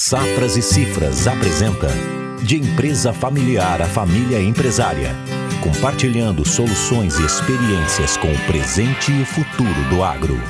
Safras e Cifras apresenta De Empresa Familiar a Família Empresária. Compartilhando soluções e experiências com o presente e o futuro do agro.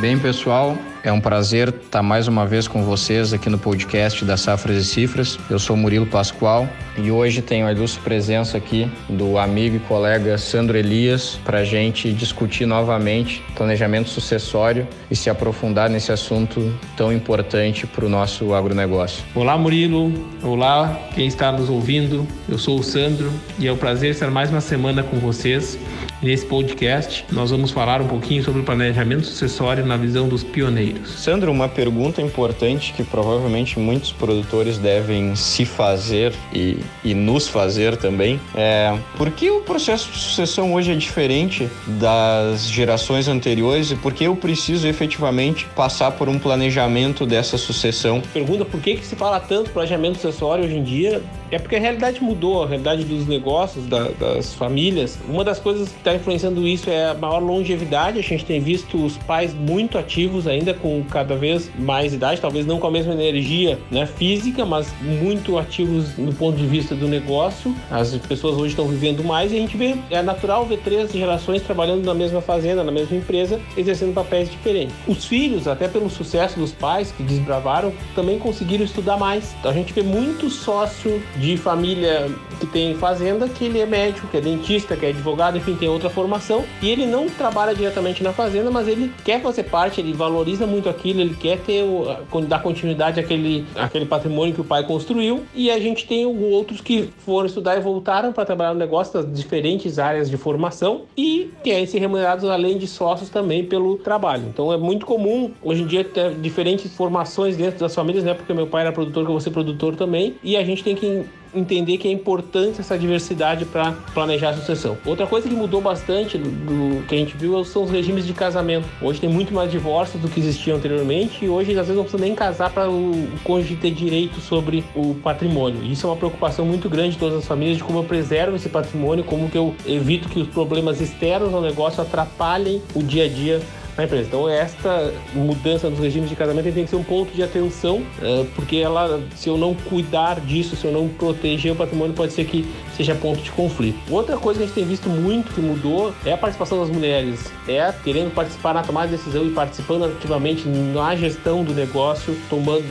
Bem, pessoal, é um prazer estar mais uma vez com vocês aqui no podcast da Safras e Cifras. Eu sou Murilo Pascoal e hoje tenho a ilustre presença aqui do amigo e colega Sandro Elias para a gente discutir novamente planejamento sucessório e se aprofundar nesse assunto tão importante para o nosso agronegócio. Olá, Murilo. Olá, quem está nos ouvindo. Eu sou o Sandro e é um prazer estar mais uma semana com vocês. Nesse podcast, nós vamos falar um pouquinho sobre o planejamento sucessório na visão dos pioneiros. Sandro, uma pergunta importante que provavelmente muitos produtores devem se fazer e, e nos fazer também é por que o processo de sucessão hoje é diferente das gerações anteriores e por que eu preciso efetivamente passar por um planejamento dessa sucessão? Pergunta por que, que se fala tanto planejamento sucessório hoje em dia é porque a realidade mudou, a realidade dos negócios, da, das famílias. Uma das coisas que está influenciando isso é a maior longevidade. A gente tem visto os pais muito ativos, ainda com cada vez mais idade, talvez não com a mesma energia né, física, mas muito ativos no ponto de vista do negócio. As pessoas hoje estão vivendo mais e a gente vê, é natural ver três gerações trabalhando na mesma fazenda, na mesma empresa, exercendo papéis diferentes. Os filhos, até pelo sucesso dos pais que desbravaram, também conseguiram estudar mais. Então a gente vê muito sócio de família que tem fazenda que ele é médico, que é dentista, que é advogado, enfim, tem outra formação e ele não trabalha diretamente na fazenda, mas ele quer fazer parte, ele valoriza muito aquilo, ele quer ter o, dar continuidade àquele, àquele patrimônio que o pai construiu e a gente tem outros que foram estudar e voltaram para trabalhar no negócio das diferentes áreas de formação e querem ser remunerados além de sócios também pelo trabalho. Então é muito comum hoje em dia ter diferentes formações dentro das famílias, né? Porque meu pai era produtor, que eu vou ser produtor também, e a gente tem que entender que é importante essa diversidade para planejar a sucessão. Outra coisa que mudou bastante do, do, que a gente viu são os regimes de casamento. Hoje tem muito mais divórcios do que existia anteriormente e hoje às vezes não precisa nem casar para o cônjuge ter direito sobre o patrimônio. Isso é uma preocupação muito grande de todas as famílias de como eu preservo esse patrimônio, como que eu evito que os problemas externos ao negócio atrapalhem o dia a dia na empresa. Então, esta mudança nos regimes de casamento tem que ser um ponto de atenção, é, porque ela, se eu não cuidar disso, se eu não proteger o patrimônio, pode ser que seja ponto de conflito. Outra coisa que a gente tem visto muito que mudou é a participação das mulheres, é querendo participar na tomada de decisão e participando ativamente na gestão do negócio, tomando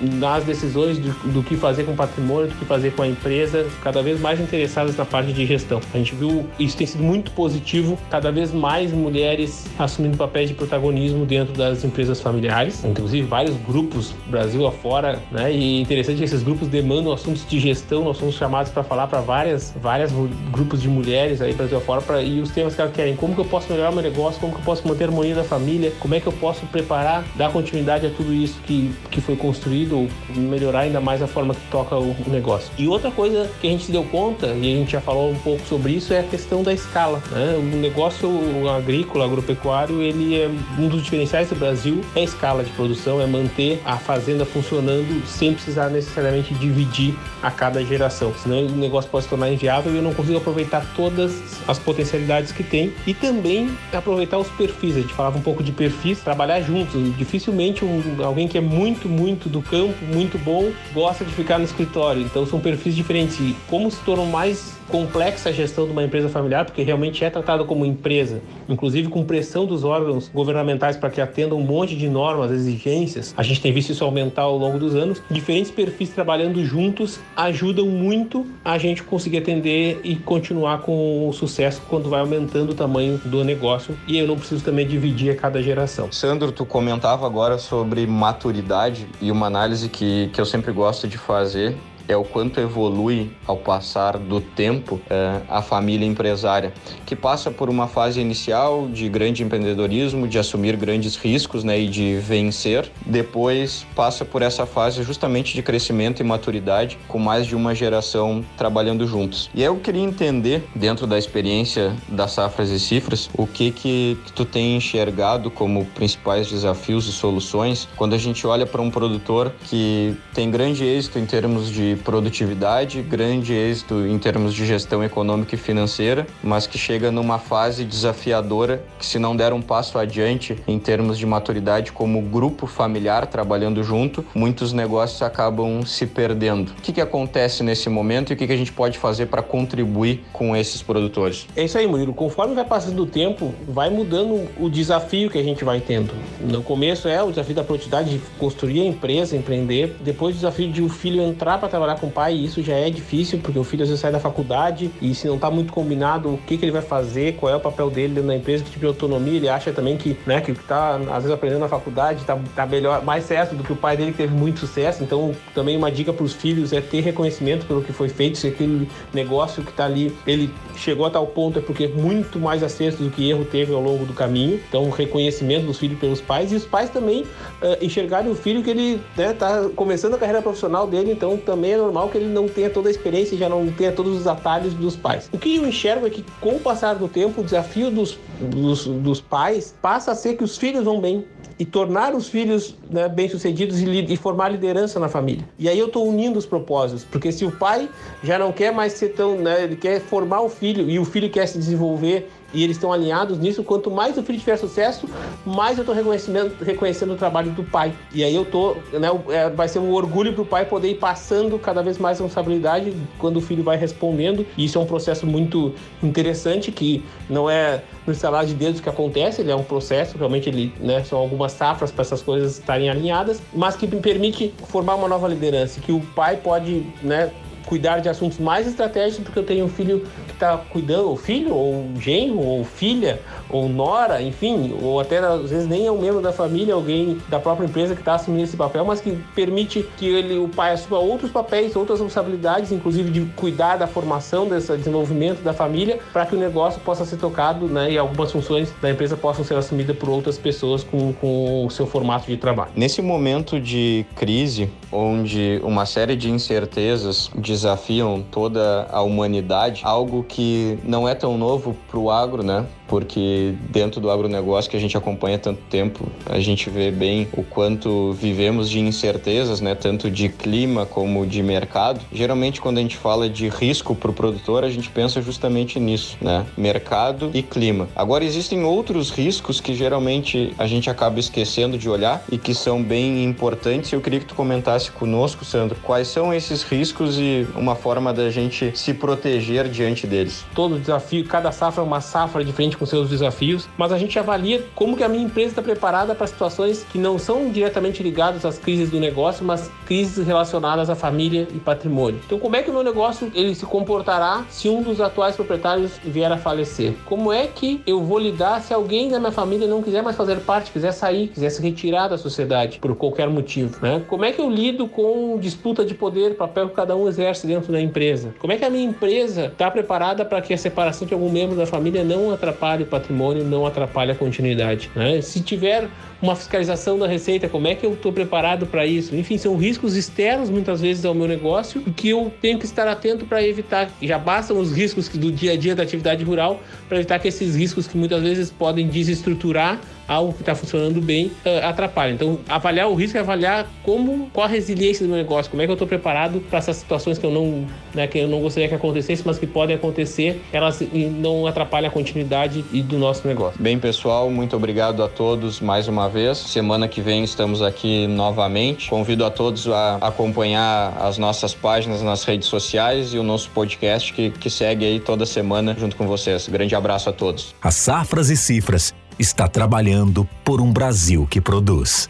nas decisões do, do que fazer com o patrimônio, do que fazer com a empresa, cada vez mais interessadas na parte de gestão. A gente viu isso tem sido muito positivo, cada vez mais mulheres assumindo papéis de protagonismo dentro das empresas familiares, inclusive vários grupos Brasil afora, né? E interessante que esses grupos demandam assuntos de gestão, nós somos chamados para falar para várias, várias grupos de mulheres aí Brasil afora pra, e os temas que elas querem, como que eu posso melhorar meu negócio, como que eu posso manter a harmonia da família, como é que eu posso preparar, dar continuidade a tudo isso que, que foi construído, ou melhorar ainda mais a forma que toca o, negócio. E outra coisa que a gente se deu conta, e a gente já falou um pouco sobre isso, é a questão da escala. Né? O negócio agrícola, agropecuário, ele é um dos diferenciais do Brasil é a escala de produção, é manter a fazenda funcionando sem precisar necessariamente dividir a cada geração. Senão o negócio pode tornar inviável e eu não consigo aproveitar todas as potencialidades que tem e também aproveitar os perfis. A gente falava um pouco de perfis, trabalhar juntos. Dificilmente um, alguém que é muito, muito do campo, muito bom, gosta de ficar no escritório. Então são perfis diferentes. E como se tornam mais complexa gestão de uma empresa familiar, porque realmente é tratado como empresa, inclusive com pressão dos órgãos governamentais para que atendam um monte de normas, exigências. A gente tem visto isso aumentar ao longo dos anos. Diferentes perfis trabalhando juntos ajudam muito a gente conseguir atender e continuar com o sucesso quando vai aumentando o tamanho do negócio. E eu não preciso também dividir a cada geração. Sandro, tu comentava agora sobre maturidade e uma análise que, que eu sempre gosto de fazer é o quanto evolui ao passar do tempo é, a família empresária, que passa por uma fase inicial de grande empreendedorismo, de assumir grandes riscos né, e de vencer, depois passa por essa fase justamente de crescimento e maturidade, com mais de uma geração trabalhando juntos. E eu queria entender, dentro da experiência das safras e cifras, o que, que, que tu tem enxergado como principais desafios e soluções quando a gente olha para um produtor que tem grande êxito em termos de produtividade, grande êxito em termos de gestão econômica e financeira, mas que chega numa fase desafiadora que se não der um passo adiante em termos de maturidade como grupo familiar trabalhando junto, muitos negócios acabam se perdendo. O que, que acontece nesse momento e o que, que a gente pode fazer para contribuir com esses produtores? É isso aí, Murilo. Conforme vai passando o tempo, vai mudando o desafio que a gente vai tendo. No começo é o desafio da produtividade de construir a empresa, empreender. Depois o desafio de o filho entrar para trabalhar com o pai, e isso já é difícil, porque o filho às vezes sai da faculdade e se não está muito combinado o que, que ele vai fazer, qual é o papel dele na empresa, que tipo de autonomia ele acha também que, né, que está às vezes aprendendo na faculdade, está tá melhor, mais certo do que o pai dele que teve muito sucesso. Então, também uma dica para os filhos é ter reconhecimento pelo que foi feito, se aquele negócio que está ali, ele chegou a tal ponto é porque muito mais acerto do que erro teve ao longo do caminho. Então, reconhecimento dos filhos pelos pais e os pais também uh, enxergarem o filho que ele né, começando a carreira profissional dele, então também é normal que ele não tenha toda a experiência e já não tenha todos os atalhos dos pais. O que eu enxergo é que, com o passar do tempo, o desafio dos, dos, dos pais passa a ser que os filhos vão bem e tornar os filhos né, bem-sucedidos e, e, formar liderança na família. E aí eu estou unindo os propósitos, porque se o pai já não quer mais ser tão, né, ele quer formar o filho e o filho quer se desenvolver e eles estão alinhados nisso. Quanto mais o filho tiver sucesso, mais eu estou reconhecendo o trabalho do pai. E aí eu tô, né, é, vai ser um orgulho para o pai poder ir passando cada vez mais responsabilidade quando o filho vai respondendo. E isso é um processo muito interessante que não é no instalar de dedos que acontece, ele é um processo, realmente ele, né, são algumas safras para essas coisas estarem alinhadas, mas que me permite formar uma nova liderança, que o pai pode, né, cuidar de assuntos mais estratégicos, porque eu tenho um filho que está cuidando, ou filho, ou genro, ou filha, ou nora, enfim, ou até às vezes nem é um membro da família, alguém da própria empresa que está assumindo esse papel, mas que permite que ele, o pai assuma outros papéis, outras responsabilidades, inclusive de cuidar da formação, desse desenvolvimento da família, para que o negócio possa ser tocado, né, e algumas funções da empresa possam ser assumidas por outras pessoas com, com o seu formato de trabalho. Nesse momento de crise, onde uma série de incertezas desafiam toda a humanidade, algo que não é tão novo para o agro, né? Porque dentro do agronegócio que a gente acompanha tanto tempo, a gente vê bem o quanto vivemos de incertezas, né, tanto de clima como de mercado. Geralmente, quando a gente fala de risco para o produtor, a gente pensa justamente nisso, né, mercado e clima. Agora, existem outros riscos que geralmente a gente acaba esquecendo de olhar e que são bem importantes. Eu queria que tu comentasse conosco, Sandro, quais são esses riscos e uma forma da gente se proteger diante deles. Todo desafio, cada safra é uma safra diferente com seus desafios, mas a gente avalia como que a minha empresa está preparada para situações que não são diretamente ligadas às crises do negócio, mas crises relacionadas à família e patrimônio. Então, como é que o meu negócio ele se comportará se um dos atuais proprietários vier a falecer? Como é que eu vou lidar se alguém da minha família não quiser mais fazer parte, quiser sair, quiser se retirar da sociedade por qualquer motivo? Né? Como é que eu lido com disputa de poder, papel que cada um exerce dentro da empresa? Como é que a minha empresa está preparada para que a separação de algum membro da família não atrapalhe atrapalhe o patrimônio, não atrapalhe a continuidade. Né? Se tiver uma fiscalização da receita, como é que eu estou preparado para isso? Enfim, são riscos externos muitas vezes ao meu negócio que eu tenho que estar atento para evitar. Já bastam os riscos do dia a dia da atividade rural para evitar que esses riscos que muitas vezes podem desestruturar algo que está funcionando bem uh, atrapalha. Então, avaliar o risco é avaliar como, qual a resiliência do meu negócio, como é que eu estou preparado para essas situações que eu não, né, que eu não gostaria que acontecessem, mas que podem acontecer, elas não atrapalham a continuidade e do nosso negócio. Bem, pessoal, muito obrigado a todos mais uma vez. Semana que vem estamos aqui novamente. Convido a todos a acompanhar as nossas páginas nas redes sociais e o nosso podcast que, que segue aí toda semana junto com vocês. Grande abraço a todos. As safras e cifras está trabalhando por um Brasil que produz.